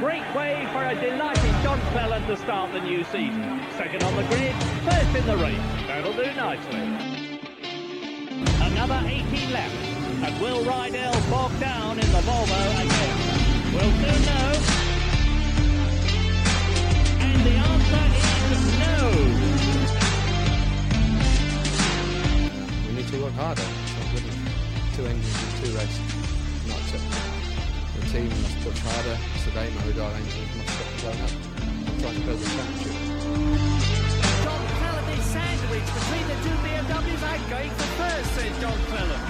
great way for a delighted John Cleland to start the new season. Second on the grid, first in the race. That'll do nicely. Another 18 left, and will Rydell bog down in the Volvo again? We'll soon know. And the answer is no. We need to work harder. Not good enough. Two engines in two races. Not acceptable. The team must push harder. Today, Maridar engines must step the zone up and try to build the championship. John Cleland is sandwiched between the two BMWs and going for first, says John Cleland.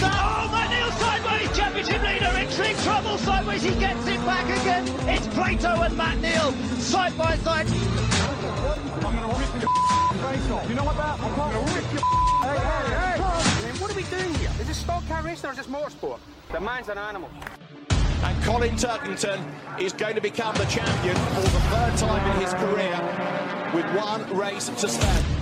Oh, Matt Neal sideways, championship leader in big trouble. Sideways, he gets it back again. It's Plato and Matt Neal side by side. I'm gonna rip your face off. You know what that? I'm gonna rip your Hey, hey, hey! What are we doing here? Is this stock car racing or is this motorsport? The man's an animal. And Colin Turkington is going to become the champion for the third time in his career with one race to stand.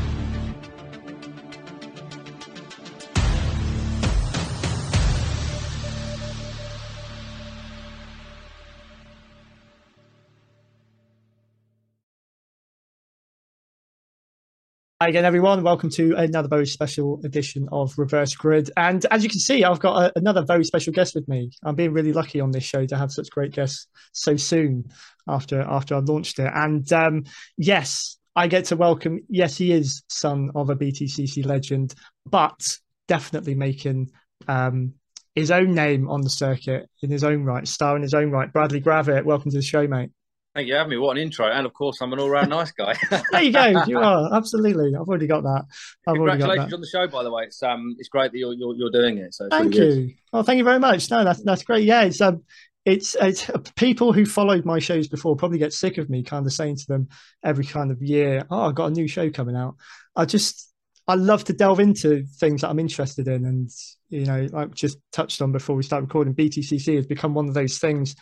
Hi again, everyone. Welcome to another very special edition of Reverse Grid. And as you can see, I've got a, another very special guest with me. I'm being really lucky on this show to have such great guests so soon after after I launched it. And um, yes, I get to welcome. Yes, he is son of a BTCC legend, but definitely making um, his own name on the circuit in his own right, star in his own right. Bradley Gravett, welcome to the show, mate. Thank you for having me. What an intro. And of course, I'm an all round nice guy. There you go. You are absolutely. I've already got that. I've Congratulations that. on the show, by the way. It's um, it's great that you're you're, you're doing it. So Thank really good. you. Oh, thank you very much. No, that's that's great. Yeah, it's um, it's it's people who followed my shows before probably get sick of me kind of saying to them every kind of year, "Oh, I've got a new show coming out." I just I love to delve into things that I'm interested in, and you know, like just touched on before we start recording, BTCC has become one of those things.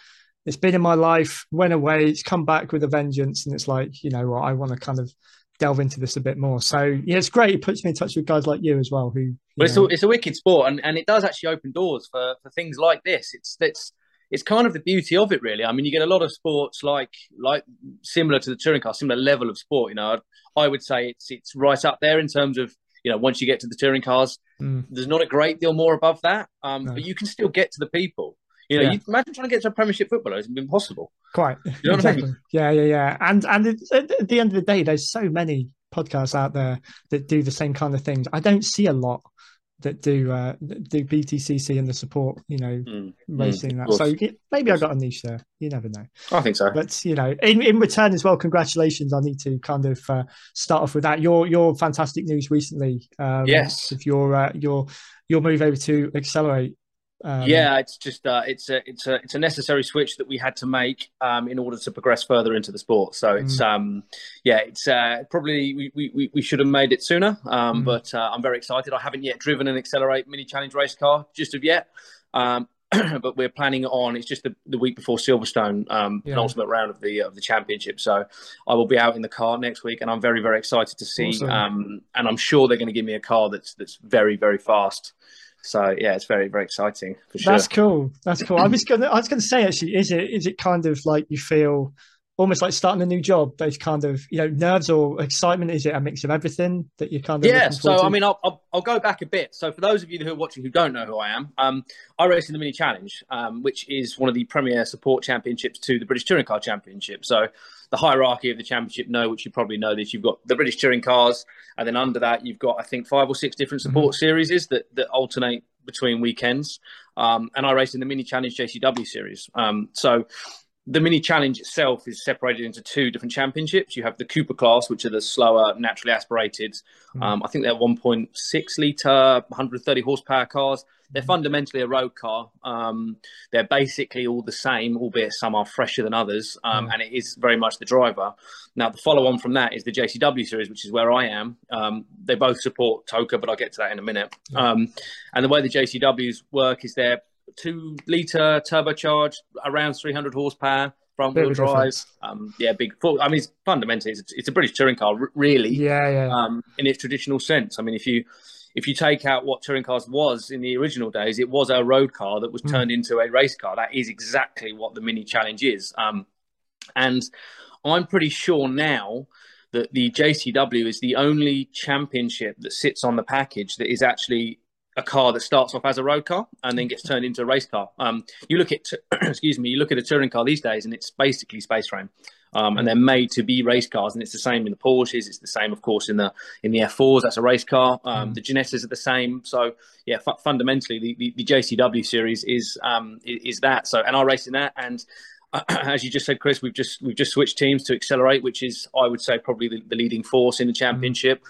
It's been in my life, went away, it's come back with a vengeance, and it's like you know what, I want to kind of delve into this a bit more. So yeah, it's great. It puts me in touch with guys like you as well, who But it's know- a, it's a wicked sport, and, and it does actually open doors for, for things like this. It's it's it's kind of the beauty of it, really. I mean, you get a lot of sports like like similar to the touring car, similar level of sport. You know, I would say it's it's right up there in terms of you know once you get to the touring cars, Mm. there's not a great deal more above that, um, No. but you can still get to the people. You know, Yeah. you imagine trying to get to a Premiership footballer; it's impossible. Quite. You know what I mean? Yeah, yeah, yeah. And and it, at the end of the day, there's so many podcasts out there that do the same kind of things. I don't see a lot that do uh, that do BTCC and the support, you know, Mm, racing of that. So it, maybe I got a niche there. You never know. I think so. But you know, in, in return as well, congratulations. I need to kind of uh, start off with that. Your your fantastic news recently. Um, Yes. With your uh, your your move over to Exceler8. Um, yeah, it's just uh, it's a it's a it's a necessary switch that we had to make um, in order to progress further into the sport. So it's Mm. um yeah, it's uh, probably we, we, we should have made it sooner. Um, Mm. but uh, I'm very excited. I haven't yet driven an Exceler8 Mini Challenge race car just of yet. Um, but we're planning on. It's just the, the week before Silverstone, um, Yeah. penultimate round of the of the championship. So I will be out in the car next week, and I'm very very excited to see. Awesome. Um, and I'm sure they're going to give me a car that's that's very very fast. So yeah, it's very very exciting for sure. That's cool. That's cool. I was gonna I was gonna say actually, is it is it kind of like you feel almost like starting a new job? Those kind of you know nerves or excitement. Is it a mix of everything that you kind of Yeah, so to? I mean, I'll, I'll, I'll go back a bit. So, for those of you who are watching who don't know who I am, um, I race in the Mini Challenge, um, which is one of the premier support championships to the British Touring Car Championship. So, the hierarchy of the championship know, which you probably know, this you've got the British Touring Cars, and then under that, you've got, I think, five or six different support series that, that alternate between weekends. Um, and I race in the Mini Challenge JCW series. Um, so, the mini challenge itself is separated into two different championships. You have the Cooper class, which are the slower, naturally aspirated. Um, I think they're 1.6 liter, 130 horsepower cars. They're fundamentally a road car. Um, they're basically all the same, albeit some are fresher than others, um, and it is very much the driver. Now, the follow on from that is the JCW series, which is where I am. Um, they both support TOCA, but I'll get to that in a minute. Um, and the way the JCWs work is they're two liter turbocharged, around 300 horsepower, front wheel drive. Um, yeah, big. I mean, it's fundamentally, it's, it's a British touring car, really yeah, yeah, um, in its traditional sense. I mean, if you if you take out what touring cars was in the original days, it was a road car that was Hmm. turned into a race car. That is exactly what the Mini Challenge is. Um, and I'm pretty sure now that the JCW is the only championship that sits on the package that is actually a car that starts off as a road car and then gets turned into a race car. Um, you look at, excuse me, you look at a touring car these days, and it's basically space frame, um, and they're made to be race cars, and it's the same in the Porsches. It's the same, of course, in the in the F4s. That's a race car. Um, The Ginettas are the same. So yeah, fu- fundamentally, the, the, the JCW series is um, is that. So and I race in that, and as you just said, Chris, we've just we've just switched teams to Exceler8, which is I would say probably the, the leading force in the championship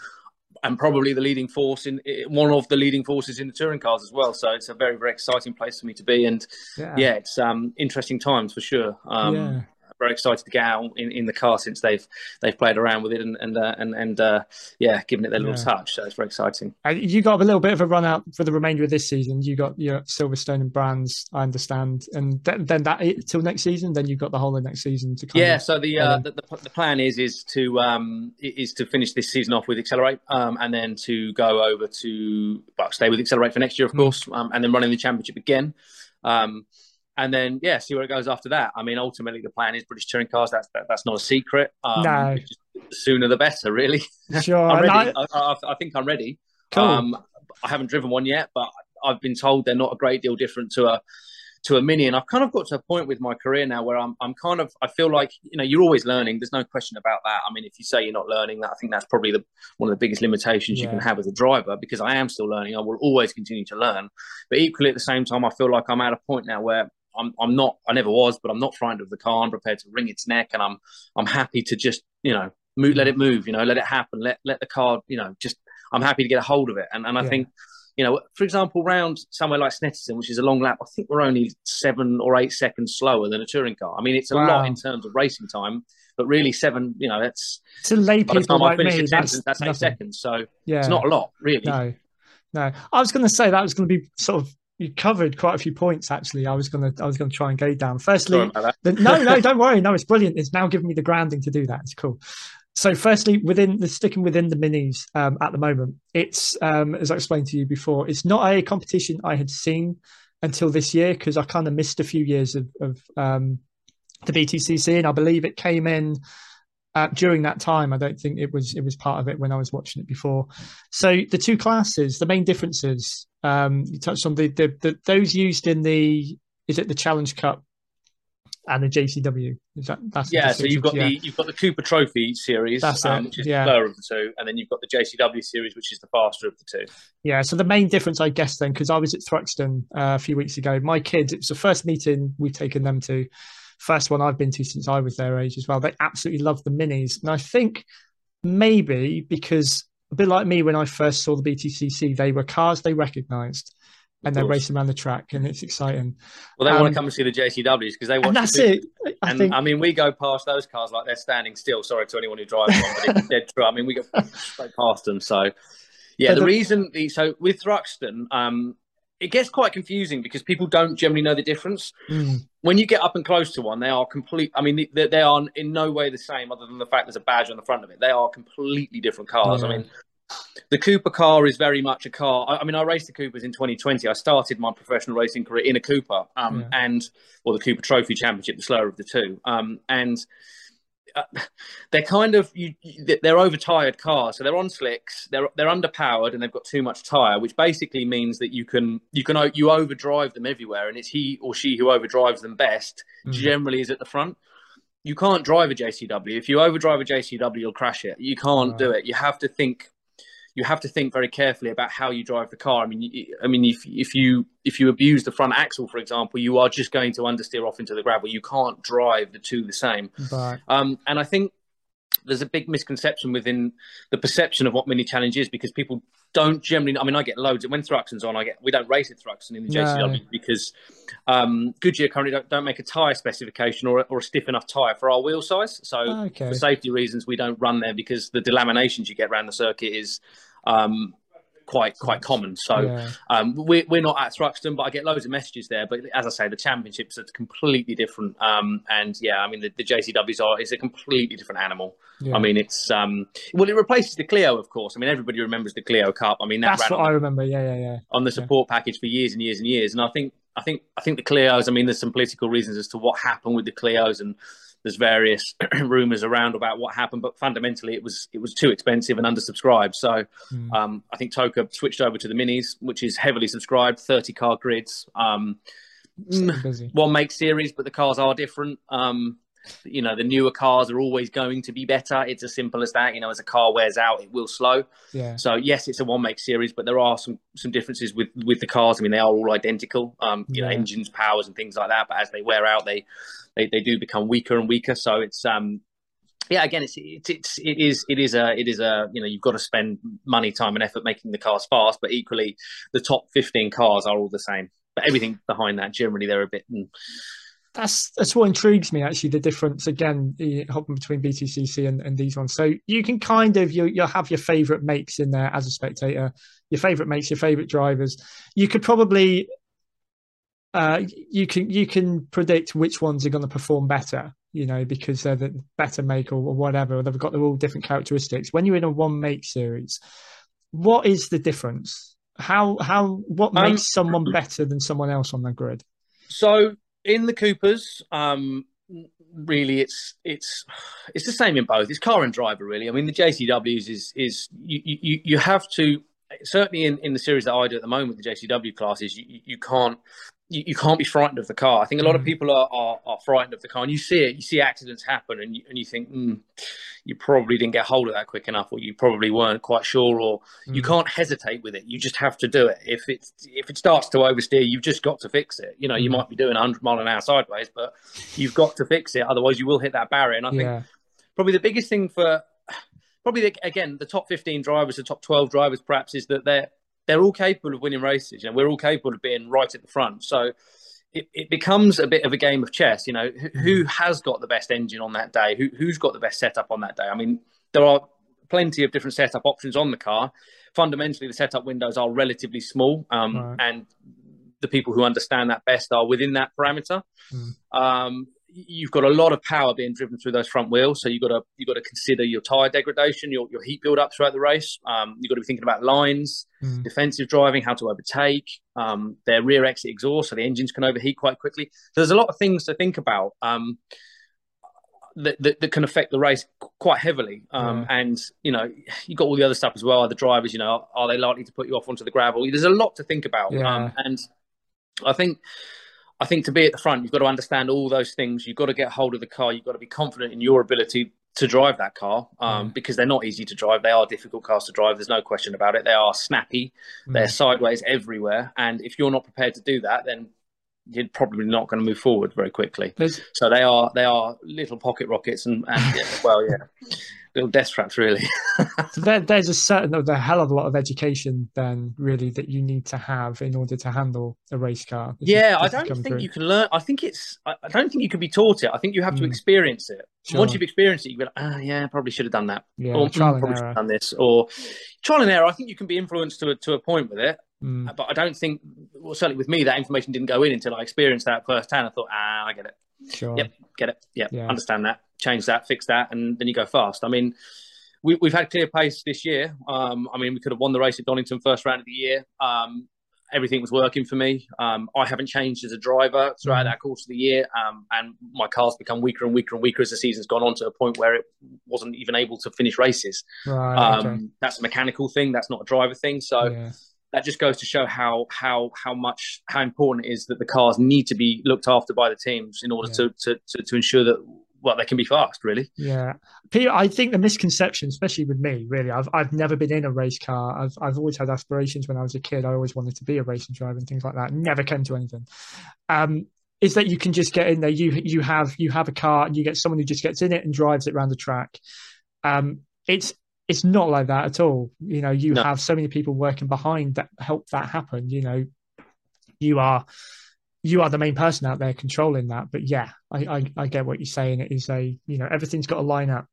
and probably the leading force in one of the leading forces in the touring cars as well. So it's a very very exciting place for me to be, and Yeah. yeah, it's um, interesting times for sure. Um, Yeah. Very excited to get out in, in the car since they've they've played around with it and and uh, and, and uh, yeah, given it their little Yeah. touch. So it's very exciting. Uh, You got a little bit of a run out for the remainder of this season. You got your Silverstone and Brands, I understand, and then, then that till next season. Then you've got the whole of next season to kind Yeah, of so the, uh, the the the plan is is to um is to finish this season off with Exceler8, um, and then to go over to well, stay with Exceler8 for next year, of Mm. course, um, and then running the championship again, um, and then yeah, see where it goes after that. I mean, ultimately the plan is British touring cars. That's that, that's not a secret. Um, No. the sooner the better, really. Sure, I'm ready. I- I, I, think I'm ready. Cool. Um, I haven't driven one yet, but I've been told they're not a great deal different to a to a mini. And I've kind of got to a point with my career now where I'm I'm kind of I feel like you know you're always learning. There's no question about that. I mean, if you say you're not learning, that I think that's probably the one of the biggest limitations you can have as a driver because I am still learning. I will always continue to learn, but equally at the same time, I feel like I'm at a point now where. I'm, I'm not. I never was, but I'm not frightened of the car. I'm prepared to wring its neck, and I'm I'm happy to just you know move, let it move. You know, let it happen. Let let the car. You know, just I'm happy to get a hold of it. And and I Yeah. think, you know, for example, round somewhere like Snetterton, which is a long lap, I think we're only seven or eight seconds slower than a touring car. I mean, it's a Wow. lot in terms of racing time, but really seven. You know, that's to lay by people like me, the that's, that's eight nothing. seconds. So Yeah, it's not a lot, really. No, no. I was going to say that was going to be sort of you covered quite a few points. Actually, I was going to I was going to try and go down. Firstly, Sorry about that. the, no, no, don't worry. No, it's brilliant. It's now giving me the grounding to do that. It's cool. So, firstly, within the sticking within the minis um, at the moment, it's um, as I explained to you before, it's not a competition I had seen until this year because I kind of missed a few years of, of um, the BTCC, and I believe it came in uh, during that time. I don't think it was it was part of it when I was watching it before. So the two classes, the main differences, um, you touched on the, the, the those used in the is it the Challenge Cup and the JCW? Is that that's Yeah, so you've got distinctions? the you've got the Cooper Trophy series, um, which is yeah. the slower of the two, and then you've got the JCW series, which is the faster of the two. Yeah, so the main difference, I guess, then, because I was at Thruxton uh, a few weeks ago, my kids, it was the first meeting we've taken them to, first one I've been to since I was their age as well. They absolutely love the minis. And I think maybe because a bit like me, when I first saw the BTCC, they were cars they recognized and they're racing around the track, and it's exciting. Well, they Um, want to come and see the JCWs because they want. That's it. I and think I mean, we go past those cars like they're standing still. Sorry to anyone who drives one, but it's dead true. I mean, we go past them. So, yeah, the the- reason the so with Thruxton, um, it gets quite confusing because people don't generally know the difference. Mm, When you get up and close to one, they are complete. I mean, they, they are in no way the same, other than the fact there's a badge on the front of it. They are completely different cars. I mean, the Cooper car is very much a car. I, I mean, I raced the Coopers in 2020. I started my professional racing career in a Cooper, um, Yeah. and or the Cooper Trophy Championship, the slower of the two. Um, and uh, they're kind of you, they're overtired cars, so they're on slicks. They're they're underpowered and they've got too much tire, which basically means that you can you can you overdrive them everywhere, and it's he or she who overdrives them best. Mm. Generally, is at the front. You can't drive a JCW. If you overdrive a JCW, you'll crash it. You can't do it. You have to think you have to think very carefully about how you drive the car. I mean, you, I mean, if if you if you abuse the front axle, for example, you are just going to understeer off into the gravel. You can't drive the two the same. right. Um, and I think there's a big misconception within the perception of what mini challenge is because people don't generally. I mean, I get loads. When Thruxton's on, I get we don't race at Thruxton in the No. JCW because um, Goodyear currently don't, don't make a tyre specification or, a- or a stiff enough tyre for our wheel size. So Okay. for safety reasons, we don't run there because the delaminations you get around the circuit is um, quite quite common. So Yeah. um, we're we're not at Thruxton, but I get loads of messages there. But as I say, the championships are completely different. Um, and yeah, I mean the, the JCWs are is a completely different animal. Yeah. I mean it's um, well it replaces the Clio, of course. I mean everybody remembers the Clio Cup. I mean that That's what on I remember. Yeah, yeah, yeah. on the support package for years and years and years. And I think I think I think the Clios. I mean, there's some political reasons as to what happened with the Clios, and there's various rumours around about what happened. But fundamentally, it was it was too expensive and undersubscribed. So Mm. um, I think TOCA switched over to the Minis, which is heavily subscribed, 30 car grids. Um, So mm, one make series, but the cars are different. Um, you know, the newer cars are always going to be better. It's as simple as that. You know, as a car wears out, it will slow. Yeah. So yes, it's a one make series, but there are some some differences with with the cars. I mean, they are all identical. Um, you know, engines, powers, and things like that. But as they wear out, they they, they do become weaker and weaker. So it's um yeah, again, it's it's it's it is it is a it is a you know you've got to spend money, time, and effort making the cars fast. But equally, the top fifteen cars are all the same. But everything behind that, generally, they're a bit. mm, That's that's what intrigues me actually. The difference again, the hopping between BTCC and, and these ones. So you can kind of you you'll have your favourite makes in there as a spectator. Your favourite makes, your favourite drivers. You could probably uh, you can you can predict which ones are going to perform better. You know because they're the better make or, or whatever. Or they've got they're all different characteristics. When you're in a one make series, what is the difference? How how what Um, makes someone better than someone else on the grid? So in the Coopers, um, really, it's it's it's the same in both. It's car and driver, really. I mean, the JCWs is is you you, you have to certainly in, in the series that I do at the moment, the JCW classes, you, you- you can't you, you can't be frightened of the car. I think a lot of Mhm. people are, are are frightened of the car, and you see it. You see accidents happen, and you, and you think. Mm, you probably didn't get hold of that quick enough, or you probably weren't quite sure, or you Mm. can't hesitate with it. You just have to do it. If it if it starts to oversteer, you've just got to fix it. You know, you Mm. might be doing 100 mile an hour sideways, but you've got to fix it. Otherwise, you will hit that barrier. And I think Yeah. probably the biggest thing for probably the, again the top 15 drivers, the top 12 drivers, perhaps, is that they're they're all capable of winning races. You know, we're all capable of being right at the front. So. It, it becomes a bit of a game of chess, you know. Who, who has got the best engine on that day? Who, who's got the best setup on that day? I mean, there are plenty of different setup options on the car. Fundamentally, the setup windows are relatively small, um, Right. and the people who understand that best are within that parameter. Mm. Um, you've got a lot of power being driven through those front wheels, so you've got to you've got to consider your tire degradation, your, your heat build up throughout the race. Um, you've got to be thinking about lines, Mm. defensive driving, how to overtake, um, their rear exit exhaust, so the engines can overheat quite quickly. So there's a lot of things to think about. Um, that, that, that can affect the race quite heavily. Um, And, you know, you've got all the other stuff as well. Are The drivers, you know, are they likely to put you off onto the gravel? There's a lot to think about. Yeah. Um, and I think. I think to be at the front, you've got to understand all those things. You've got to get hold of the car. You've got to be confident in your ability to drive that car um, because they're not easy to drive. They are difficult cars to drive. There's no question about it. They are snappy. They're Mm. sideways everywhere. And if you're not prepared to do that, then you're probably not going to move forward very quickly. There's So they are they are little pocket rockets and, and yeah, well, yeah, little death traps really. So there, there's a certain, there's a hell of a lot of education then really that you need to have in order to handle a race car. Yeah, I don't think through. you can learn. I think it's. I I don't think you can be taught it. I think you have to Mm. experience it. Sure. Once you've experienced it, you go, ah, yeah, probably should have done that. Yeah, or trial "Mm, and probably should error. have done this. Or trial and error. I think you can be influenced to a, to a point with it. Mm, But I don't think, well, certainly with me, that information didn't go in until I experienced that firsthand. I thought, ah, I get it. sure. Yep, get it. Yep, Yeah. understand that. Change that, fix that, and then you go fast. I mean, we, we've had clear pace this year. Um, I mean, we could have won the race at Donington first round of the year. Um, everything was working for me. Um, I haven't changed as a driver throughout Mhm. that course of the year, um, and my car's become weaker and weaker and weaker as the season's gone on to a point where it wasn't even able to finish races. Right. Um, okay. That's a mechanical thing. That's not a driver thing. So yeah. that just goes to show how how how much how important it is that the cars need to be looked after by the teams in order Yeah. to, to to to ensure that well they can be fast really Yeah, Peter, I think the misconception, especially with me, really, I've I've never been in a race car. I've I've always had aspirations when I was a kid. I always wanted to be a racing driver and things like that. Never came to anything. Um, is that you can just get in there? You you have you have a car and you get someone who just gets in it and drives it around the track. Um, it's it's not like that at all. You know, you No. have so many people working behind that help that happen. You know, you are you are the main person out there controlling that. But yeah, I, I, I get what you're saying. It is a you know everything's got to line up.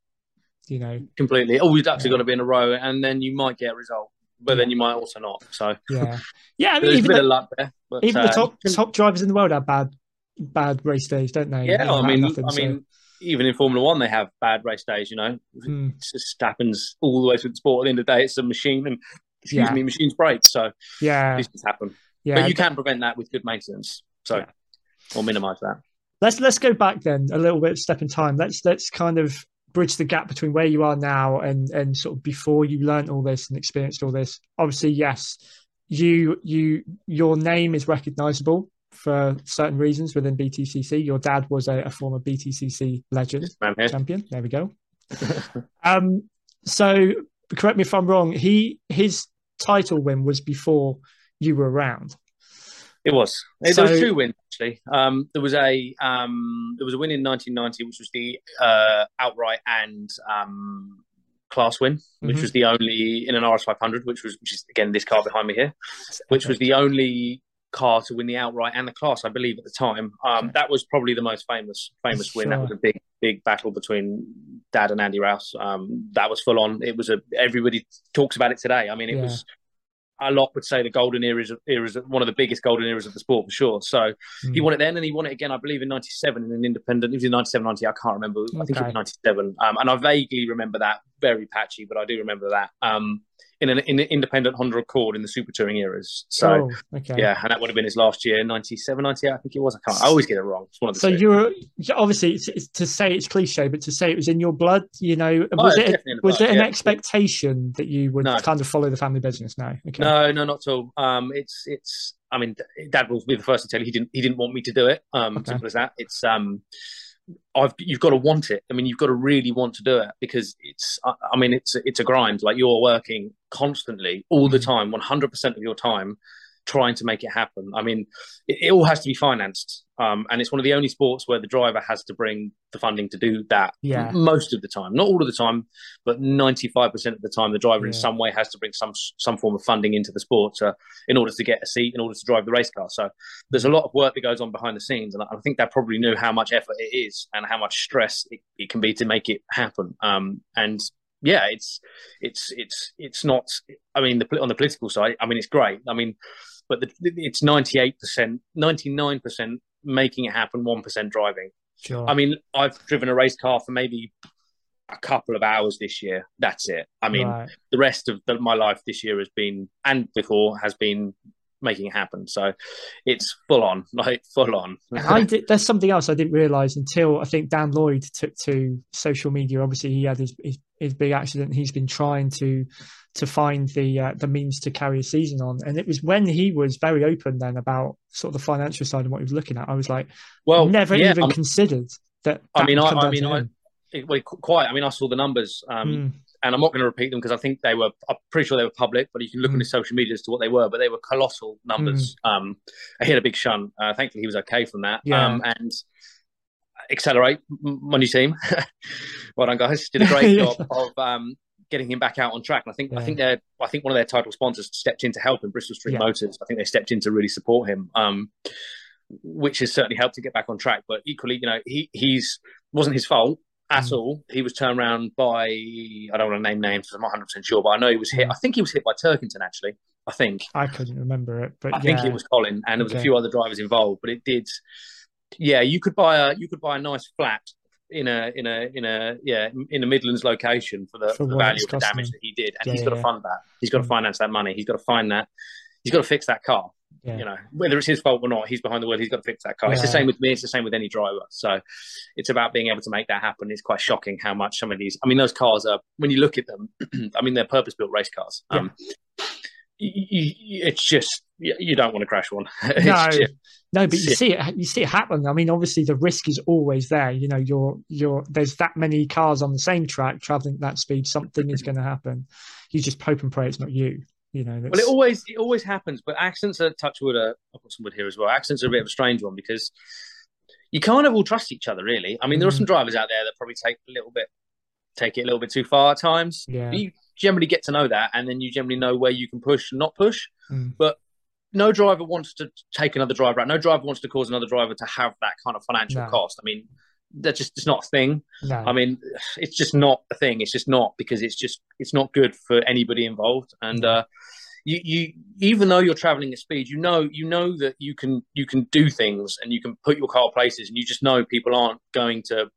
You know, completely all your ducks have Yeah. got to be in a row and then you might get a result but then you might also not. So Yeah, yeah. I mean, even bit the, of luck there. But, even uh, the top top drivers in the world have bad bad race days, don't they? Yeah, I mean, nothing, I so- mean, even in Formula One, they have bad race days. You know, Hmm. it just happens all the way through the sport. At the end of the day, it's a machine, and excuse Yeah. me, machines break. So yeah, these things happen. yeah. but you can prevent that with good maintenance. So Yeah. or minimise that. let's let's go back then a little bit step in time. Let's let's kind of bridge the gap between where you are now and and sort of before you learned all this and experienced all this. Obviously yes you you your name is recognizable for certain reasons within btcc your dad was a, a former btcc legend champion. There we go. Um so correct me if i'm wrong he his title win was before you were around It was. There So- was two wins actually. Um, there was a um, there was a win in 1990, which was the uh, outright and um, class win, which Mhm. was the only in an RS 500, which was which is again this car behind me here, which was the only car to win the outright and the class, I believe, at the time. Um, that was probably the most famous famous win. That was a big big battle between Dad and Andy Rouse. Um, that was full on. It was a everybody talks about it today. I mean, it Yeah. was a lot would say the golden eras of eras of one of the biggest golden eras of the sport for sure. So he Mm. won it then, and he won it again, I believe, in '97 in an independent. It was in '97, '98. I can't remember. I think it Okay. was '97, um, and I vaguely remember that. Very patchy, but I do remember that. Um, in an, in an independent Honda Accord in the Super Touring eras. So oh, okay yeah, and that would have been his last year, 97, 98, I think it was. I can't. I always get it wrong. It's one of the So two. you were obviously it's, it's, to say it's cliche, but to say it was in your blood. You know, was it's it definitely in the was blood, it an yeah. expectation that you would No. kind of follow the family business now? Okay. No, no, not at all. Um, it's it's. I mean, Dad will be the first to tell you he didn't he didn't want me to do it. Um, Okay. simple as that. It's um, I've you've got to want it. I mean, you've got to really want to do it because it's. I, I mean, it's it's a grind. Like you're working constantly, all the Mhm. time, one hundred percent of your time, trying to make it happen. I mean, it, it all has to be financed. Um, and it's one of the only sports where the driver has to bring the funding to do that. Yeah. Most of the time, not all of the time, but ninety five percent of the time, the driver in some way has to bring some some form of funding into the sport to, in order to get a seat, in order to drive the race car. So there's a lot of work that goes on behind the scenes, and I think they probably knew how much effort it is and how much stress it, it can be to make it happen. Um, and yeah, it's it's it's it's not. I mean, the on the political side, I mean, it's great. I mean, but the, it's ninety eight percent, ninety nine percent making it happen, one percent driving. Sure. I mean, I've driven a race car for maybe a couple of hours this year. That's it. I mean, Right. the rest of the, my life this year has been and before has been making it happen. So it's full on, like full on. I did. There's something else I didn't realize until I think Dan Lloyd took to social media. Obviously, he had his his, his big accident. He's been trying to to find the uh, the means to carry a season on, and it was when he was very open then about sort of the financial side and what he was looking at. I was like, well, never yeah, even I'm- considered that. I mean, I, I mean, I, it, well, quite. I mean, I saw the numbers, um, Mm, and I'm not going to repeat them because I think they were. I'm pretty sure they were public, but you can look on Mm. his social media as to what they were. But they were colossal numbers. Um, he had a big shunt. Uh, thankfully, he was okay from that. Yeah. Um, and Exceler8 m- money team. well done, guys. Did a great job of um, getting him back out on track. And I think I think they're I think one of their title sponsors stepped in to help him, Bristol Street Yeah. Motors. I think they stepped in to really support him. Um, which has certainly helped to get back on track. But equally, you know, he he's wasn't his fault at Mm. all. He was turned around by I don't want to name names, I'm not 100 percent sure, but I know he was hit. Mm. I think he was hit by Turkington actually. I think I couldn't remember it, but I think it was Colin, and there was a few other drivers involved. But it did, yeah. You could buy a you could buy a nice flat in a in a in a yeah in a Midlands location for the, For the value of the damage that he did, and Yeah, he's got to yeah. fund that. He's got to Mm. finance that money. He's got to find that. He's got to fix that car. Yeah. You know, whether it's his fault or not, he's behind the wheel. He's got to fix that car. It's the same with me. It's the same with any driver. So it's about being able to make that happen. It's quite shocking how much some of these. I mean, those cars are when you look at them. I mean, they're purpose-built race cars. Um, y- y- y- it's just you, you don't want to crash one. No, just- no, but you see it. You see it happen. I mean, obviously, the risk is always there. You know, you're you're there's that many cars on the same track traveling at that speed. Something is going to happen. You just hope and pray it's not you. You know. Well, it always it always happens, but accidents are touch wood. Are, I've got some wood here as well. Accidents are a bit of a strange one because you kind of all trust each other, really. I mean, there are Mm. some drivers out there that probably take a little bit, take it a little bit too far at times. Yeah. But you generally get to know that, and then you generally know where you can push and not push. Mm. But no driver wants to take another driver out. No driver wants to cause another driver to have that kind of financial No. cost. I mean, that's just it's not a thing. No. I mean, it's just not a thing. It's just not because it's just it's not good for anybody involved. And uh, you you even though you're traveling at speed, you know you know that you can you can do things and you can put your car places, and you just know people aren't going to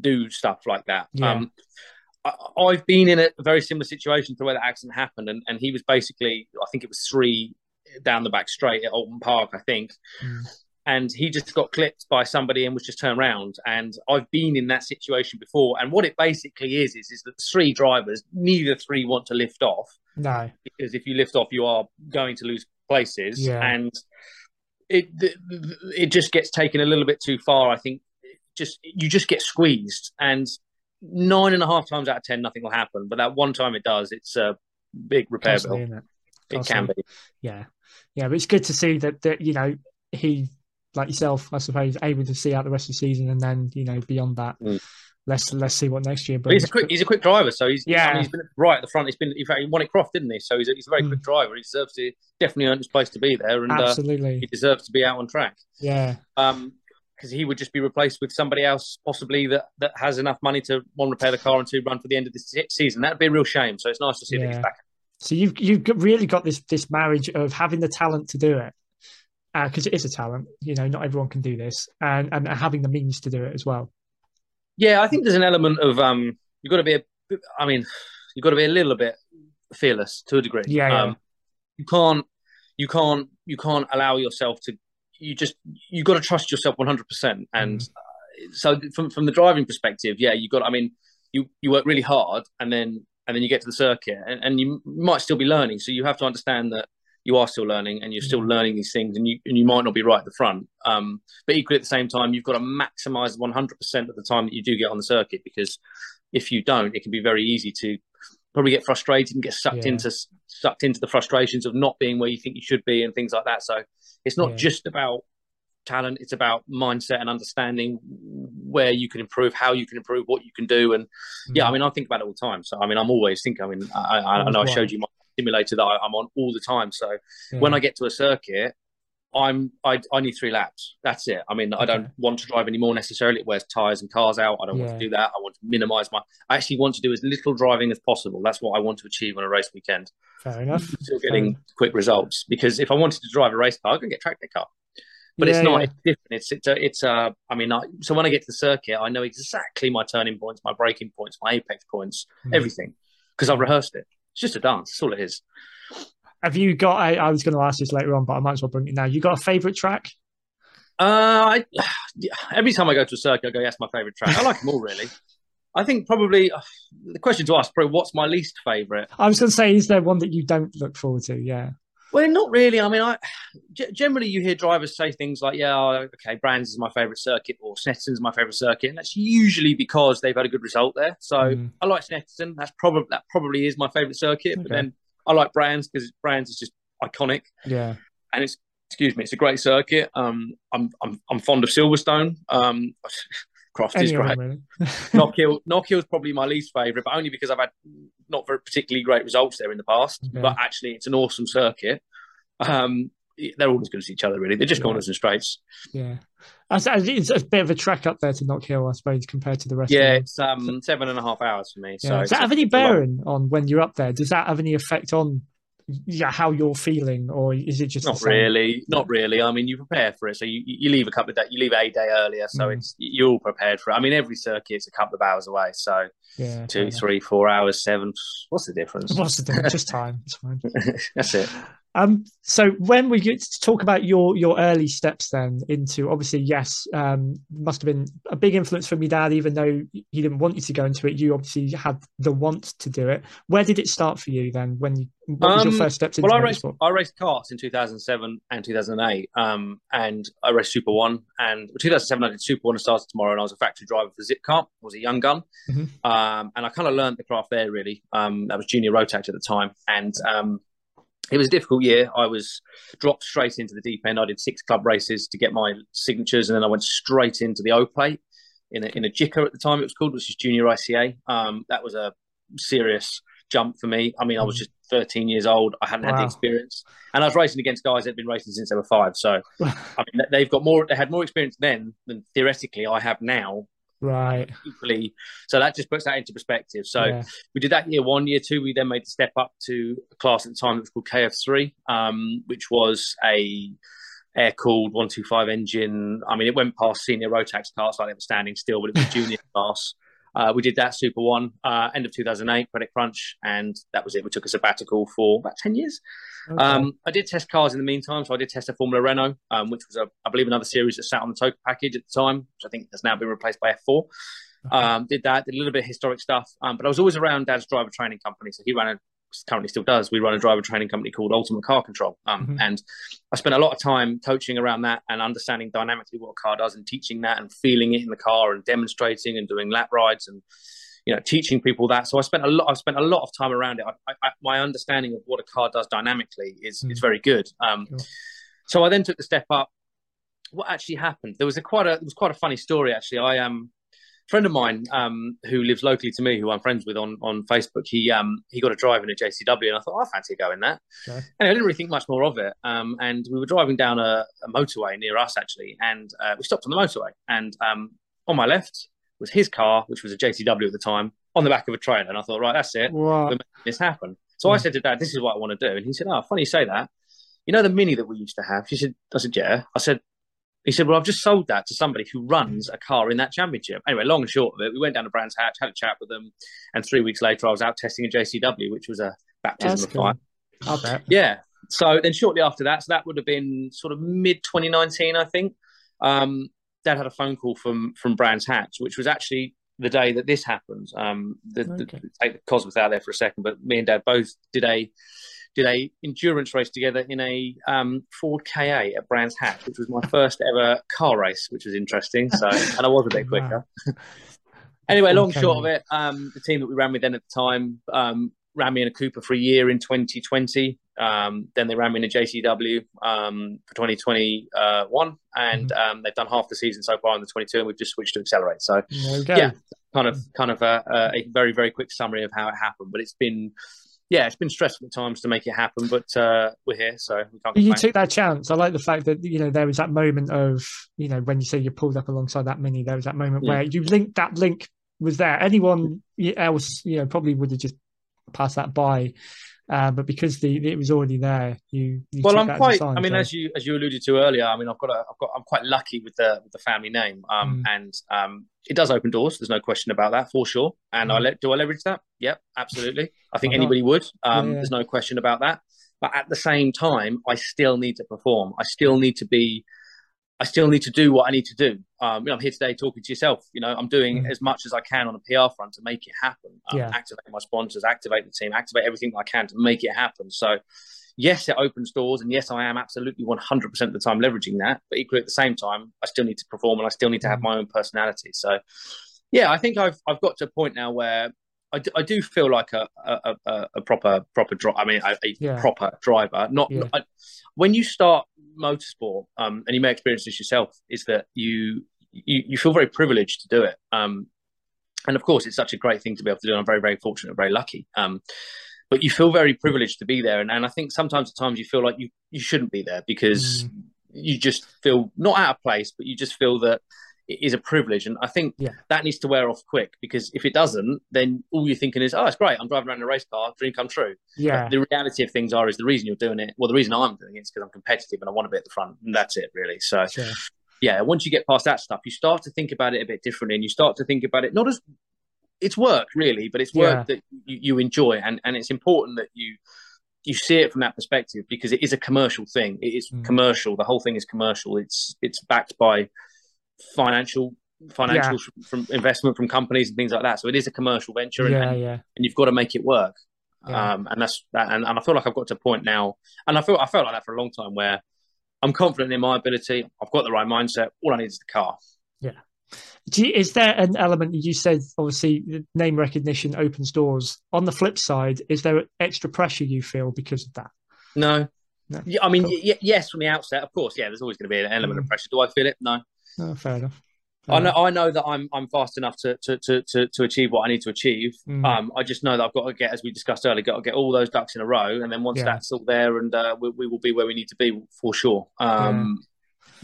do stuff like that. Yeah. Um, I, I've been in a very similar situation to where the accident happened, and, and he was basically I think it was three down the back straight at Oulton Park, I think. Mm. And he just got clipped by somebody and was just turned around. And I've been in that situation before. And what it basically is is, is that three drivers, neither three want to lift off no. because if you lift off, you are going to lose places, Yeah. and it it just gets taken a little bit too far. I think just you just get squeezed, and nine and a half times out of ten, nothing will happen. But that one time it does, it's a big repair Constantly, bill. it? It can be. Yeah, yeah, but it's good to see that that you know he, like yourself, I suppose, able to see out the rest of the season, and then you know beyond that, Mm. let's let's see what next year But he's a quick he's a quick driver, so he's Yeah. I mean, he's been right at the front. He's been in fact he won at Croft, didn't he? So he's a, he's a very Mm. quick driver. He deserves to definitely earn his place to be there, and uh, Absolutely, he deserves to be out on track. yeah, um because he would just be replaced with somebody else possibly that that has enough money to one repair the car and two run for the end of the season that'd be a real shame so it's nice to see that he's back So you've you've really got this this marriage of having the talent to do it, because it is a talent. You know, not everyone can do this, and and having the means to do it as well. yeah i think there's an element of um you've got to be a i mean you've got to be a little bit fearless to a degree Yeah, yeah. um you can't you can't you can't allow yourself to you just you've got to trust yourself 100% and Mm. uh, so from from the driving perspective yeah you got i mean you you work really hard and then and then you get to the circuit and, and you might still be learning so you have to understand that you are still learning and you're still learning these things and you and you might not be right at the front. Um but equally at the same time you've got to maximize 100% of the time that you do get on the circuit because if you don't it can be very easy to probably get frustrated and get sucked Yeah. into sucked into the frustrations of not being where you think you should be and things like that. So it's not Yeah. just about talent it's about mindset and understanding where you can improve how you can improve what you can do. And yeah i mean i think about it all the time. So i mean i'm always thinking i mean i, I, I know i showed you my simulator that I, i'm on all the time so Yeah. when i get to a circuit i'm I, I need three laps that's it i mean i don't want to drive anymore necessarily it wears tires and cars out i don't want to do that i want to minimize my i actually want to do as little driving as possible that's what i want to achieve on a race weekend fair enough. still getting quick results because if I wanted to drive a race car, I could get track day car. But it's not. yeah. It's different. It's it's a, it's a. I mean, I, so when I get to the circuit, I know exactly my turning points, my braking points, my apex points, Mm. everything, because I've rehearsed it. It's just a dance. That's all it is. Have you got? I, I was going to ask this later on, but I might as well bring it now. You got a favorite track? Uh, I, every time I go to a circuit, I go, "That's my favorite track." I like them all, really. I think probably uh, the question to ask, probably, what's my least favorite? I was going to say, is there one that you don't look forward to? Yeah, Well, not really. I mean, I g- generally you hear drivers say things like, "Yeah, oh, okay, Brands is my favorite circuit," or "Snetterton's my favorite circuit," and that's usually because they've had a good result there. So Mhm. I like Snetterton. That's probably that probably is my favorite circuit. But then I like Brands because Brands is just iconic, yeah, and it's excuse me, it's a great circuit. Um, I'm I'm I'm fond of Silverstone. Um, Croft is any of great. Knock Hill, Knock Hill's probably my least favourite, but only because I've had not very particularly great results there in the past. Okay. But actually, it's an awesome circuit. Um, they're all as good as each other, really. They're just Yeah. corners and straights. yeah, That's- it's a bit of a trek up there to Knock Hill, I suppose, compared to the rest. Yeah, it's um seven and a half hours for me. Yeah. So Does that have any bearing on when you're up there? Does that have any effect on yeah, how you're feeling, or is it just Not really, not really. I mean, you prepare for it, so you, you leave a couple of days, you leave a day earlier, so Mm. it's you're all prepared for it. I mean, every circuit's a couple of hours away, so Yeah, two, three, four hours, seven. What's the difference? What's the difference? Just time. It's fine. That's it. Um, so when we get to talk about your your early steps then into obviously yes, um, must have been a big influence from your dad, even though he didn't want you to go into it. You obviously had the want to do it. Where did it start for you then? When you, what was your Um, first steps into Well, I raced? I raced karts in 2007 and 2008, um, and I raced Super One. And 2007, I did Super One and started tomorrow, and I was a factory driver for Zip Kart. I was a young gun, Mhm. um, and I kind of learned the craft there. Really, um, that was junior Rotax at the time, and um, it was a difficult year. I was dropped straight into the deep end. I did six club races to get my signatures, and then I went straight into the O plate in a, in a JICA at the time. It was called, which is Junior ICA. Um, that was a serious jump for me. I mean, I was just 13 years old. I hadn't had the experience, and I was racing against guys that had been racing since they were five. So, I mean, they've got more. They had more experience then than theoretically I have now. Right. equally. So that just puts that into perspective. So Yeah. we did that year one, year two. We then made the step up to a class at the time that was called KF3, um, which was a air cooled 125 engine. I mean, it went past senior Rotax class, like they were standing still, but it was junior class. Uh, we did that Super One uh, end of 2008, Credit Crunch, and that was it. We took a sabbatical for about 10 years. Okay. Um, I did test cars in the meantime, so I did test a Formula Renault, um, which was, a, I believe, another series that sat on the TOCA package at the time, which I think has now been replaced by F4. Um, did that, did a little bit of historic stuff, um, but I was always around Dad's driver training company, so he ran a currently still does. We run a driver training company called Ultimate Car Control, um, Mhm. and I spent a lot of time coaching around that and understanding dynamically what a car does and teaching that and feeling it in the car and demonstrating and doing lap rides and you know teaching people that. So I spent a lot. I spent a lot of time around it. I, I, my understanding of what a car does dynamically is is very good. Um, Sure. So I then took the step up. What actually happened? There was a quite a it was quite a funny story actually. I um friend of mine um, who lives locally to me, who I'm friends with on, on Facebook, he um, he got a drive in a JCW, and I thought, oh, I fancy going that. Okay. And I didn't really think much more of it. Um, and we were driving down a, a motorway near us actually, and uh, we stopped on the motorway. And um, on my left was his car, which was a JCW at the time, on the back of a trailer. And I thought, right, that's it. We're making this happen. So I said to Dad, "This is what I want to do." And he said, "Oh, funny you say that. You know the Mini that we used to have." He said, "I said, yeah." I said, he said, Well, I've just sold that to somebody who runs a car in that championship. Anyway, long and short of it, we went down to Brands Hatch, had a chat with them. And three weeks later, I was out testing a JCW, which was a baptism That's of cool. fire. I bet. Yeah. So then shortly after that, so that would have been sort of mid 2019, I think. Um, Dad had a phone call from from Brands Hatch, which was actually the day that this happened. Um, the, Okay. the, take the Cosworth out there for a second, but me and Dad both did a did a endurance race together in a um, Ford KA at Brands Hatch, which was my first ever car race, which was interesting. So, and I was a bit quicker. anyway, long Okay. short of it, um, the team that we ran with then at the time um, ran me in a Cooper for a year in 2020. Um, then they ran me in a JCW um, for 2021, and Mm-hmm. um, they've done half the season so far in the 22, and we've just switched to Exceler8. So, yeah, kind of, kind of a, a very, very quick summary of how it happened. But it's been, yeah, it's been stressful at times to make it happen, but uh, we're here, so we can't. You took that chance. I like the fact that you know there was that moment of you know when you say you pulled up alongside that mini, there was that moment Yeah. where you linked that link was there. Anyone else, you know, probably would have just passed that by, uh, but because the it was already there, you. you well, I'm that as a quite. sign, I mean, so- as you as you alluded to earlier, I mean, I've got a, I've got, I'm quite lucky with the with the family name, um, Mm. and um, it does open doors. There's no question about that for sure. And I Mm. let do I leverage that? Yep, absolutely. I think not? anybody would. Um, Yeah. There's no question about that. But at the same time, I still need to perform. I still need to be. I still need to do what I need to do. Um, you know, I'm here today talking to yourself. You know, I'm doing Mm. as much as I can on a PR front to make it happen. Um, Yeah. Activate my sponsors, activate the team, activate everything I can to make it happen. So, yes, it opens doors, and yes, I am absolutely 100% of the time leveraging that. But equally, at the same time, I still need to perform, and I still need to have Mm. my own personality. So, yeah, I think I've I've got to a point now where I do, feel like a a, a, a proper proper driver. I mean, a, a Yeah. proper driver. Not, Yeah. I, when you start motorsport, um, and you may experience this yourself, is that you you, you feel very privileged to do it. Um, and of course, it's such a great thing to be able to do. And I'm very very fortunate, very lucky. Um, but you feel very privileged to be there, and, and I think sometimes at times you feel like you you shouldn't be there because Mm. you just feel not out of place, but you just feel that is a privilege. And I think Yeah. that needs to wear off quick because if it doesn't, then all you're thinking is, oh, it's great. I'm driving around in a race car, dream come true. yeah, But the reality of things are is the reason you're doing it. Well, the reason I'm doing it is because I'm competitive and I want to be at the front, and that's it really. So sure. yeah, once you get past that stuff, you start to think about it a bit differently, and you start to think about it not as it's work really, but it's work that you, you enjoy, and and it's important that you you see it from that perspective because it is a commercial thing. It is Mm. commercial. The whole thing is commercial. It's it's backed by financial financial from investment from companies and things like that. So it is a commercial venture, and, yeah, and, yeah, and you've got to make it work. Yeah. Um, and that's that, and, and I feel like I've got to a point now, and I feel I felt like that for a long time where I'm confident in my ability. I've got the right mindset. All I need is the car. Do you, is there an element you said? Obviously, name recognition opens doors. On the flip side, is there extra pressure you feel because of that? No. No. Yeah, I mean, Cool. y- yes, from the outset, of course, yeah. There's always going to be an element of Mm. pressure. Do I feel it? No. No, fair enough. I know. I know that I'm I'm fast enough to to to to, to achieve what I need to achieve. Mm. Um, I just know that I've got to get, as we discussed earlier, got to get all those ducks in a row, and then once Yeah. that's all there, and uh, we, we will be where we need to be for sure. Um,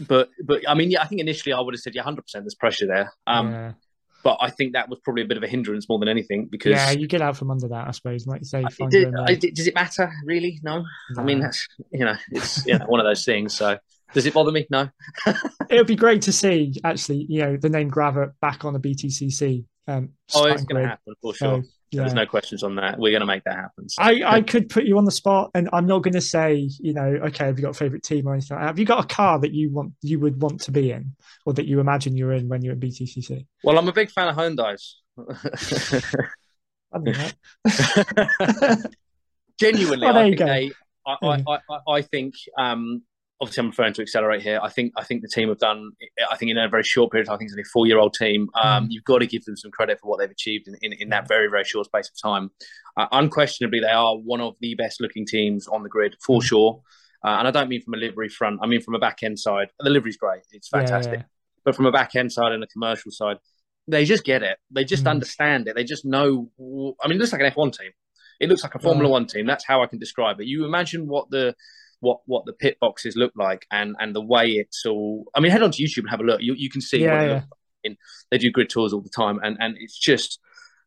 but but I mean, yeah, I think initially I would have said, yeah, hundred percent. There's pressure there. Um, yeah. but I think that was probably a bit of a hindrance more than anything because Yeah, you get out from under that, I suppose. Like you say, did- I- does it matter really? No. I mean, that's you know, it's you know, one of those things. So, does it bother me? No. it would be great to see actually, you know, the name Gravett back on the BTCC. Um, Oh, it's going to happen for So, sure. yeah. There's no questions on that. We're going to make that happen. So. I, I could put you on the spot, and I'm not going to say, you know, okay, have you got a favorite team or anything like that? Have you got a car that you want, you would want to be in, or that you imagine you're in when you're at BTCC? Well, I'm a big fan of Hyundai's. I don't. Genuinely, Oh, I think they. I, I, I, I- I think. Um, obviously, I'm referring to Exceler8 here. I think. I think the team have done. I think in a very short period. of time, I think it's only a four-year-old team. Um, Mm. You've got to give them some credit for what they've achieved in, in, in that very, very short space of time. Uh, unquestionably, they are one of the best-looking teams on the grid for Mm. sure. Uh, and I don't mean from a livery front. I mean from a back end side. The livery's great. It's Yeah, fantastic. yeah. But from a back end side and a commercial side, they just get it. They just Mm. understand it. They just know. I mean, it looks like an F1 team. It looks like a Formula Yeah. One team. That's how I can describe it. You imagine what the what what the pit boxes look like and and the way it's all. I mean, head on to YouTube and have a look. You you can see Yeah, what yeah. like. In, they do grid tours all the time, and and it's just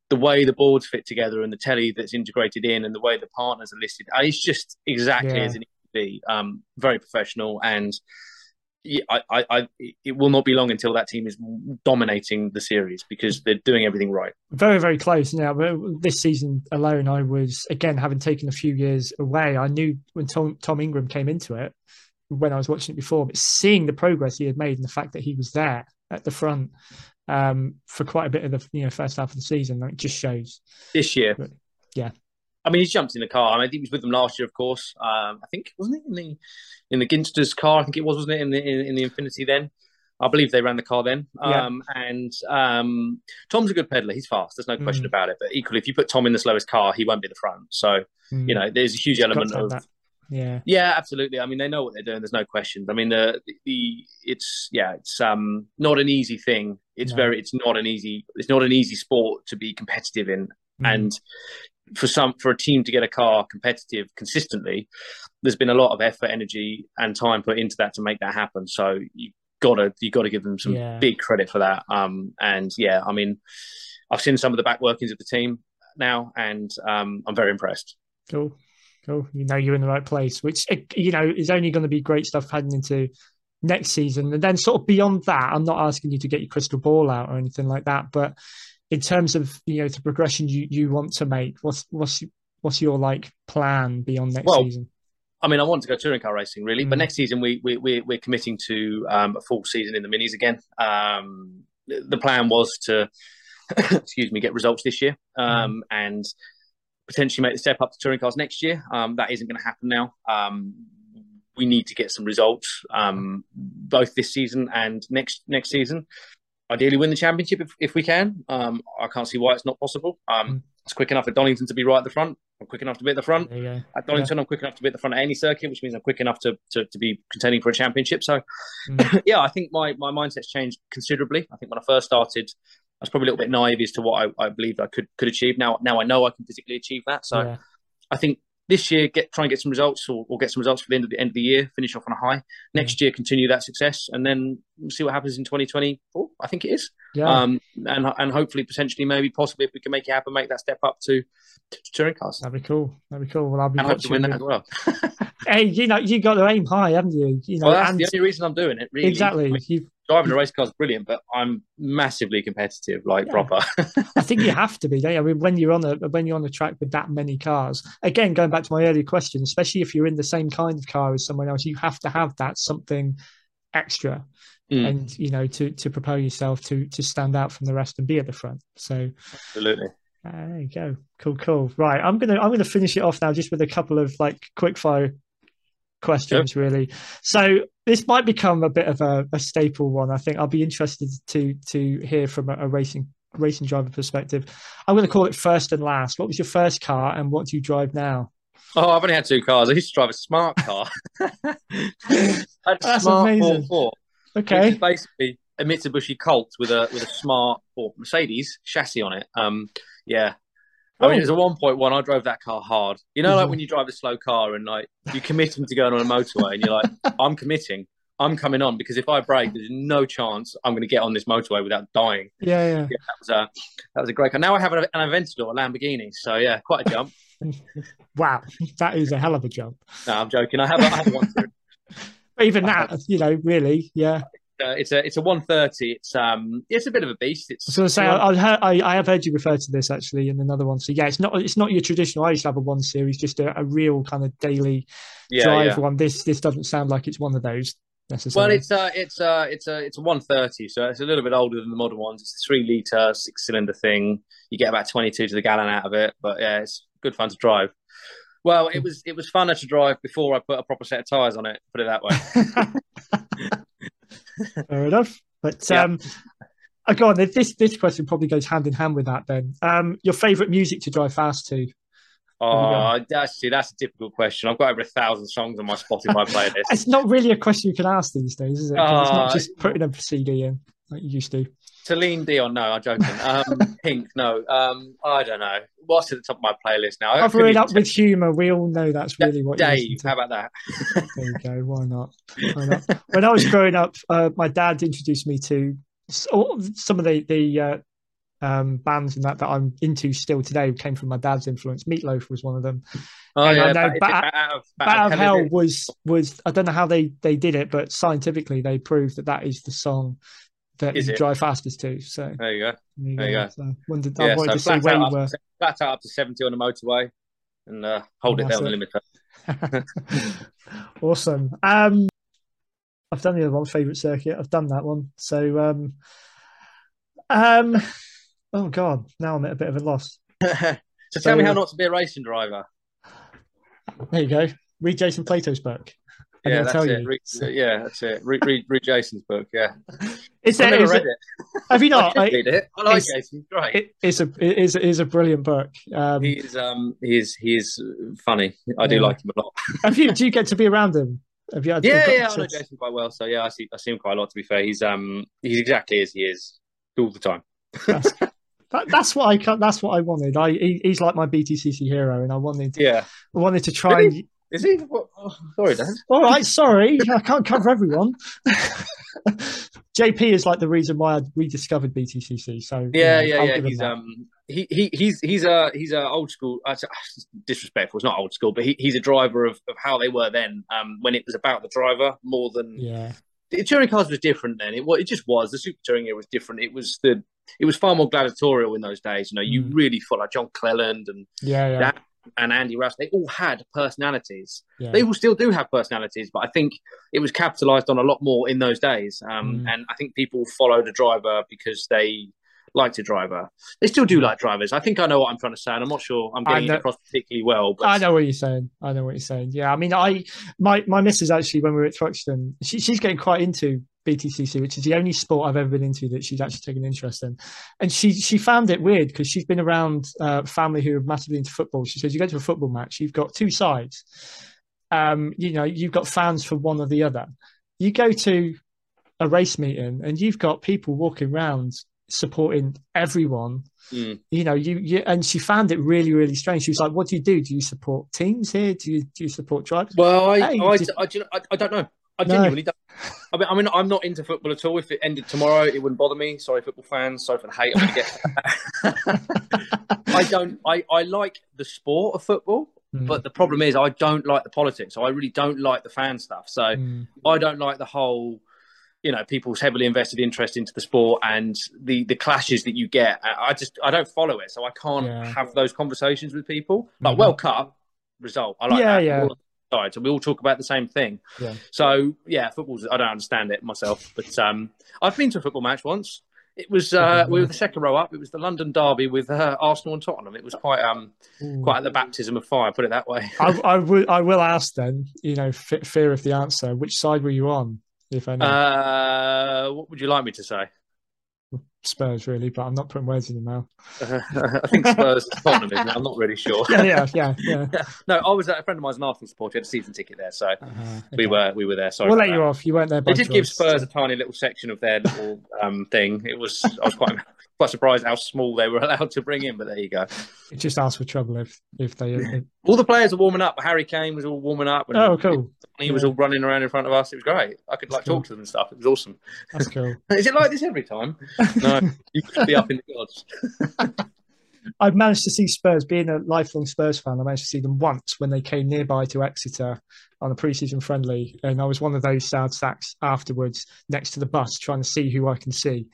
the way the boards fit together and the telly that's integrated in and the way the partners are listed. It's just exactly Yeah. as it needs to be. Um, very professional and. Yeah, I, I, I, it will not be long until that team is dominating the series because they're doing everything right. very very close. Now but this season alone i was again having taken a few years away i knew when tom, tom ingram came into it when i was watching it before but seeing the progress he had made and the fact that he was there at the front um, for quite a bit of the you know first half of the season like just shows. This year, yeah I mean, he's jumped in the car. I mean, he was with them last year, of course. Um, I think wasn't it in the in the Ginster's car? I think it was, wasn't it in the in, in the Infinity then? I believe they ran the car then. Yeah. Um, and um, Tom's a good peddler. He's fast. There's no question Mm. about it. But equally, if you put Tom in the slowest car, he won't be the front. So mm, you know, there's a huge element of that. yeah Yeah, absolutely. I mean, they know what they're doing. There's no questions. I mean, the the it's yeah, it's um not an easy thing. It's No. very it's not an easy it's not an easy sport to be competitive in, Mm. and for some for a team to get a car competitive consistently, there's been a lot of effort, energy, and time put into that to make that happen. So you gotta you gotta give them some Yeah. big credit for that. Um, and yeah, I mean, I've seen some of the back workings of the team now, and um, I'm very impressed. Cool. Cool. You know you're in the right place, which eh, you know is only going to be great stuff heading into next season. And then sort of beyond that, I'm not asking you to get your crystal ball out or anything like that, but in terms of you know the progression you, you want to make, what's what's what's your like plan beyond next Well, season? I mean, I want to go touring car racing, really. But Mm. next season, we, we, we, we're committing to um, a full season in the minis again. Um, the plan was to, excuse me, get results this year um, and potentially make the step up to touring cars next year. Um, that isn't going to happen now. Um, we need to get some results um, both this season and next next season. Ideally, win the championship if, if we can. Um, I can't see why it's not possible. Um, Mm. It's quick enough at Donington to be right at the front. I'm quick enough to be at the front There you go. at Donington, I'm quick enough to be at the front of any circuit, which means I'm quick enough to to, to be contending for a championship. So, Mm. yeah, I think my, my mindset's changed considerably. I think when I first started, I was probably a little bit naive as to what I, I believed I could could achieve. Now now I know I can physically achieve that. So yeah. I think this year get try and get some results or, or get some results for the end of the end of the year, finish off on a high. Next year, continue that success, and then see what happens in 2024. I think it is, Yeah. um, and and hopefully, potentially, maybe, possibly, if we can make it happen, make that step up to, to touring cars, That'd be cool. That'd be cool. Well, I'll be and hope to watching. win that as well. Hey, you know, you got to aim high, haven't you? You know, well, that's and the only reason I'm doing it. Really, exactly. I mean, driving a race car is brilliant, but I'm massively competitive, like Yeah. proper. I think you have to be. Don't you? I mean, when you're on a when you're on a track with that many cars, again, going back to my earlier question, especially if you're in the same kind of car as someone else, you have to have that something extra, Mm. and you know, to to propel yourself to to stand out from the rest and be at the front. So Absolutely. uh, there you go. Cool, cool. Right, I'm gonna I'm gonna finish it off now just with a couple of like quick fire questions, really. So this might become a bit of a, a staple one. I think I'll be interested to to hear from a, a racing racing driver perspective. I'm going to call it first and last. What was your first car, and what do you drive now? Oh, I've only had two cars. I used to drive a smart car. I had a That's smart amazing. 4 which Okay, basically a Mitsubishi Colt with a with a smart or Mercedes chassis on it. Um, yeah. I mean, Oh. it was a 1.1. I drove that car hard. You know, like Mhm. when you drive a slow car and like you're committing to going on a motorway and you're like, I'm committing. I'm coming on because if I brake, there's no chance I'm going to get on this motorway without dying. Yeah, yeah. Yeah, that was a that was a great car. Now I have an, an Aventador, a Lamborghini. So yeah, quite a jump. Wow, that is a hell of a jump. no, I'm joking. I have, I have one. But even that, you know, really, yeah. Uh, it's a it's a 130. It's um it's a bit of a beast. It's I was going to say, I, I, heard, I, I have heard you refer to this actually in another one. So yeah, it's not it's not your traditional. I used to have a one series, just a, a real kind of daily yeah, drive yeah. one. This this doesn't sound like it's one of those necessarily. Well, it's uh, it's uh, it's a it's a 130, so it's a little bit older than the modern ones. It's a three liter, six cylinder thing. You get about 22 to the gallon out of it, but yeah, it's good fun to drive. Well, it was it was funner to drive before I put a proper set of tires on it. Put it that way. Fair enough. But Yeah. um, uh, go on. This this question probably goes hand in hand with that. Then, um, your favourite music to drive fast to? Oh, actually, that's a difficult question. I've got over a thousand songs on my Spotify playlist. It's not really a question you can ask these days, is it? 'Cause it's not Uh, just putting a CD in like you used to. Celine Dion, no, I'm joking. Um, Pink, no. Um, I don't know. What's at the top of my playlist now? I Cover it up with humour. We all know that's really what you Dave. to. How about that? There you go. Why not? Why not? when I was growing up, uh, my dad introduced me to some of the the uh, um, bands and that that I'm into still today came from my dad's influence. Meatloaf was one of them. Oh And I yeah, know Bat- Bat- Bat of, Bat Bat of Hell was was I don't know how they they did it, but scientifically they proved that that is the song that Is you it? drive fastest to. So There you go. there you There go. go. So wondered, I Yeah, wanted so to see where out, you up, were. to- flat out up to 70 on the motorway and uh, hold Oh, it down on the limiter. awesome. Um, I've done the other one, favorite circuit. I've done that one. So, um, um, oh god, now I'm at a bit of a loss. so tell me how not to be a racing driver. There you go. Read Jason Plato's book. Yeah, that's it. you. Read, yeah, that's it. Read, read, read Jason's book. Yeah, Is I've never is read it, it. have you not? should I, read it. I like it's- Jason. Great. it is a it is it is a brilliant book. Um, he is um he is he is funny. I do Yeah. like him a lot. have you? Do you get to be around him? Have you? Had Yeah, got yeah, I know Jason quite well. So yeah, I see I see him quite a lot. To be fair, he's um he's exactly as he is all the time. That's, that, that's what I that's what I wanted. I he, he's like my BTCC hero, and I wanted Yeah, I wanted to try Really? and is he? What? Oh, sorry, Dan. All right, sorry, I can't cover everyone. JP is like the reason why I rediscovered BTCC. So you Yeah, know, yeah, yeah. He's that. um he, he he's he's a he's a old school. Uh, disrespectful. It's not old school, but he, he's a driver of, of how they were then. Um, when it was about the driver more than yeah, the touring cars was different then. It it just was. The super touring era was different. It was the it was far more gladiatorial in those days. You know, you Mm. really felt like John Cleland and yeah, yeah, that and Andy Rouse. They all had personalities. yeah. They all still do have personalities, but I think it was capitalized on a lot more in those days. Um, Mm. And I think people followed a driver because they liked a driver. They still do like drivers. I think I know what I'm trying to say, and I'm not sure I'm getting across particularly well. But I know what you're saying. I know what you're saying. Yeah, I mean, I my my missus actually when we were at Thruxton, she, she's getting quite into BTCC, which is the only sport I've ever been into that she's actually taken interest in, and she she found it weird because she's been around uh, family who are massively into football. She says you go to a football match, you've got two sides. Um, you know, you've got fans for one or the other. You go to a race meeting and you've got people walking around supporting everyone Mm. you know you, you and she found it really really strange she was like what do you do do you support teams here do you do you support drivers Well, I, Hey, I, I, do you know, I, I don't know. I No. genuinely don't. I mean, I mean, I'm not into football at all. If it ended tomorrow, it wouldn't bother me. Sorry, football fans. Sorry for the hate. Get. I don't. I, I like the sport of football, Mm, but the problem is I don't like the politics. I really don't like the fan stuff. So mm, I don't like the whole, you know, people's heavily invested interest into the sport and the the clashes that you get. I I just I don't follow it, so I can't Yeah. have those conversations with people. Like Mhm. World Cup result, I like Yeah, that. yeah. We're all on the side, so we all talk about the same thing. Yeah. So yeah, football's I don't understand it myself, but um, I've been to a football match once. It was uh, we were the second row up. It was the London derby with uh, Arsenal and Tottenham. It was quite um quite the baptism of fire, put it that way. I, I will I will ask then you know f- fear of the answer which side were you on if any Uh, what would you like me to say? Spurs really but I'm not putting words in your mouth I think Spurs Tottenham, isn't it? I'm not really sure. yeah yeah yeah yeah no, I was a friend of mine's an Arsenal supporter. He had a season ticket there, so Uh-huh, we okay. were we were there. Sorry, we'll let you off you weren't there by They did give choice. Spurs a tiny little section of their little um, thing. It was I was quite quite surprised how small they were allowed to bring in, but there you go. It just asks for trouble if if they. If, All the players are warming up. Harry Kane was all warming up. And oh, cool. He was all running around in front of us. It was great. I could like cool. talk to them and stuff. It was awesome. That's cool. Is it like this every time? No, you could be up in the gods. I've managed to see Spurs, being a lifelong Spurs fan, I managed to see them once when they came nearby to Exeter on a pre-season friendly, and I was one of those sad sacks afterwards next to the bus trying to see who I can see.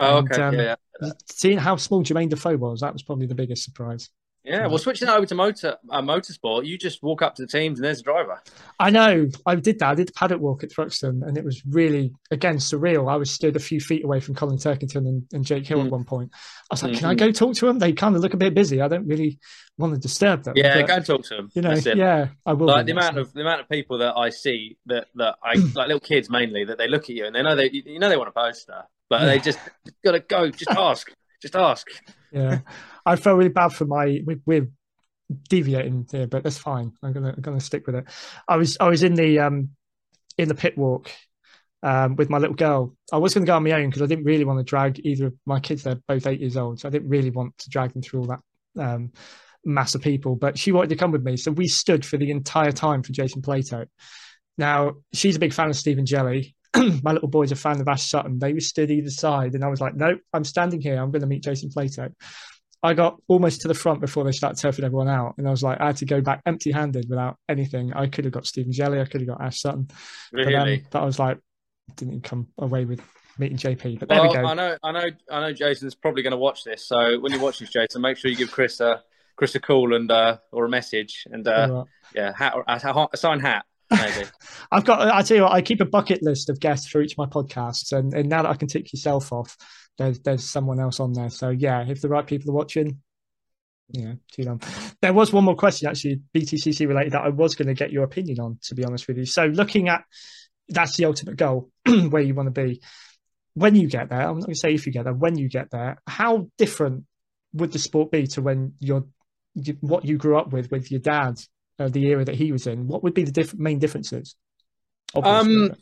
Oh, And, okay. um, yeah, yeah. Seeing how small Jermaine Defoe was, that was probably the biggest surprise. Yeah, well, switching over to motor uh, motorsport, you just walk up to the teams and there's a driver. I know. I did that. I did the paddock walk at Thruxton, and it was really, again, surreal. I was stood a few feet away from Colin Turkington and, and Jake Hill at Mm. one point. I was like, can Mhm. I go talk to them? They kind of look a bit busy. I don't really want to disturb them. Yeah, but, go and talk to them. You know, That's it. yeah, I will. Like the amount of the amount of people that I see that that I like little kids mainly that they look at you and they know they you know they want a poster, but they just gotta go, just ask, just ask. yeah, I felt really bad for my. We, we're deviating here, but that's fine. I'm gonna I'm gonna stick with it. I was I was in the um in the pit walk um with my little girl. I was gonna go on my own because I didn't really want to drag either of my kids. They're both eight years old, so I didn't really want to drag them through all that um mass of people. But she wanted to come with me, so we stood for the entire time for Jason Plato. Now she's a big fan of Stephen Jelley. my little boy's a fan of Ash Sutton. They were stood either side, and I was like, "No, I'm standing here. I'm going to meet Jason Plato." I got almost to the front before they started turfing everyone out, and I was like, I had to go back empty-handed without anything. I could have got Stephen Jelley, I could have got Ash Sutton, but, um, but I was like, didn't come away with meeting JP. But there Well, we go. I know, I know, I know. Jason's probably going to watch this, so when you watch this, Jason, make sure you give Chris a Chris a call and uh, or a message, and uh, right. yeah, hat or, a, a signed hat. I've got. I tell you what, I keep a bucket list of guests for each of my podcasts, and, and now that I can tick yourself off, there's there's someone else on there. So yeah, if the right people are watching, yeah, too long. There was one more question actually, BTCC related that I was going to get your opinion on. To be honest with you, so looking at that's the ultimate goal where you want to be when you get there. I'm not going to say if you get there. When you get there, how different would the sport be to when you're what you grew up with with your dad, uh, the era that he was in? What would be the diff- main differences? Um,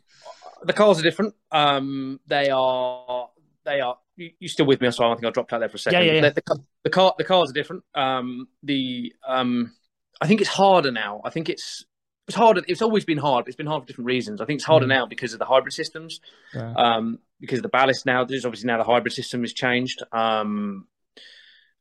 the cars are different. Um, they are. They are. You, you still with me? So I think I dropped out there for a second. Yeah, yeah, yeah. The, the, the car. The cars are different. Um, the. Um, I think it's harder now. I think it's. It's harder. It's always been hard. But it's been hard for different reasons. I think it's harder Mm. now because of the hybrid systems. Yeah. Um, because of the ballast now. There's obviously now the hybrid system has changed. Um,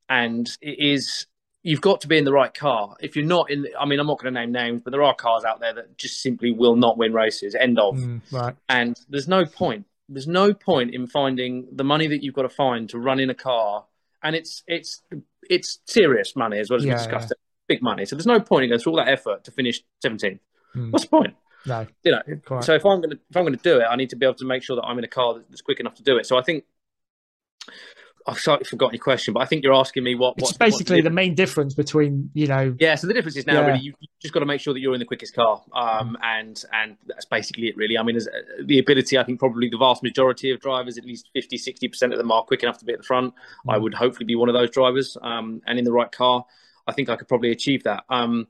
and it is you've got to be in the right car. If you're not in, I mean, I'm not going to name names, but there are cars out there that just simply will not win races. End of. Mm, right. And there's no point. There's no point in finding the money that you've got to find to run in a car, and it's it's it's serious money as well as we Yeah, discussed. It. Big money. So there's no point in going through all that effort to finish 17th. Mm. What's the point? No. You know. Quite. So if I'm going to if I'm going to do it, I need to be able to make sure that I'm in a car that's quick enough to do it. So I think I've slightly forgotten your question, but I think you're asking me what. It's what's- basically the main difference between you know. yeah, so the difference is now Yeah. really you, you just got to make sure that you're in the quickest car, um, and and that's basically it. Really, I mean, as, uh, the ability, I think probably the vast majority of drivers, at least 50, 60 percent of them, are quick enough to be at the front. I would hopefully be one of those drivers, um, and in the right car, I think I could probably achieve that. Um,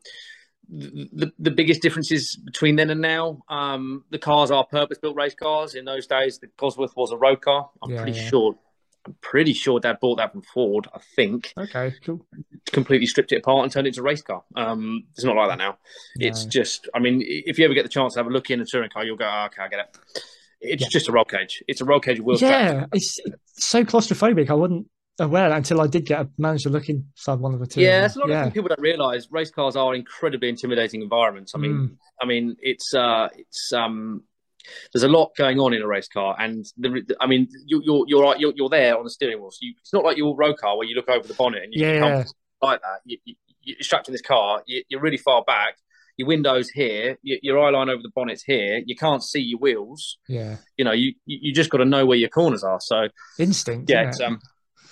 the, the, biggest differences between then and now, um, the cars are purpose-built race cars. In those days, the Cosworth was a road car. I'm Yeah, pretty yeah. sure. I'm pretty sure Dad bought that from Ford. I think Okay, cool. completely stripped it apart and turned it into a race car. Um, it's not like that now. It's just, I mean, if you ever get the chance to have a look in a touring car, you'll go, oh, okay, I get it. It's Yeah. just a roll cage. It's a roll cage wheel. Yeah, it's so claustrophobic. I wasn't aware until I did get a manage to look inside one of the two. Yeah, it's a lot yeah. of people don't realise. Race cars are incredibly intimidating environments. I mean, Mm. I mean, it's uh, it's um, there's a lot going on in a race car, and the, I mean, you, you're you're you're you're there on the steering wheel. So you, it's not like your road car where you look over the bonnet and you Yeah. like that. You, you, you're strapped in this car. You, you're really far back. Your windows here. Your, your eye line over the bonnet's here. You can't see your wheels. Yeah, You know, you you you just got to know where your corners are. So instinct. yeah, it's it? um,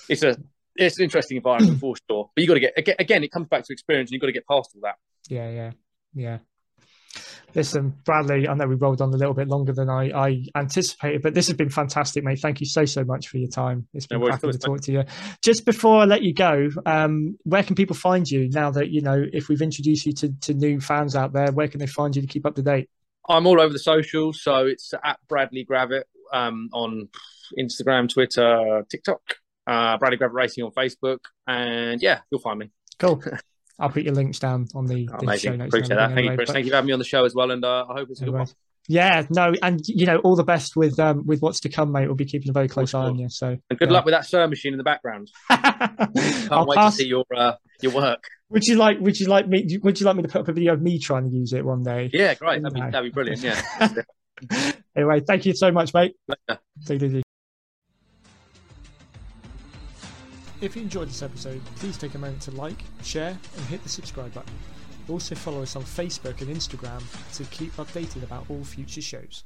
it's a it's an interesting environment for sure. But you got to get again. It comes back to experience, and you have got to get past all that. Yeah, yeah, yeah. Listen, Bradley, I know we rolled on a little bit longer than I, I anticipated, but this has been fantastic, mate. Thank you so, so much for your time. It's been No worries, cracking to talk to you. Just before I let you go, um, where can people find you now that, you know, if we've introduced you to, to new fans out there, where can they find you to keep up to date? I'm all over the socials, so it's at Bradley Gravett um, on Instagram, Twitter, TikTok. uh, Bradley Gravett Racing on Facebook, and yeah, you'll find me. Cool. I'll put your links down on the, Oh, the show notes. Appreciate that. everything Thank you, Chris. but- Thank you for having me on the show as well, and uh, I hope it's a good one. Yeah, no, and you know, all the best with um with what's to come, mate. We'll be keeping a very close eye on you. So And good yeah. luck with that stir machine in the background. Can't I'll wait pass- to see your uh, your work. Would you like? Would you like me? Would you like me to put up a video of me trying to use it one day? Yeah, great. That'd be, that'd be brilliant. Yeah. Anyway, thank you so much, mate. Later. Take it easy. If you enjoyed this episode, please take a moment to like, share, and hit the subscribe button. Also follow us on Facebook and Instagram to keep updated about all future shows.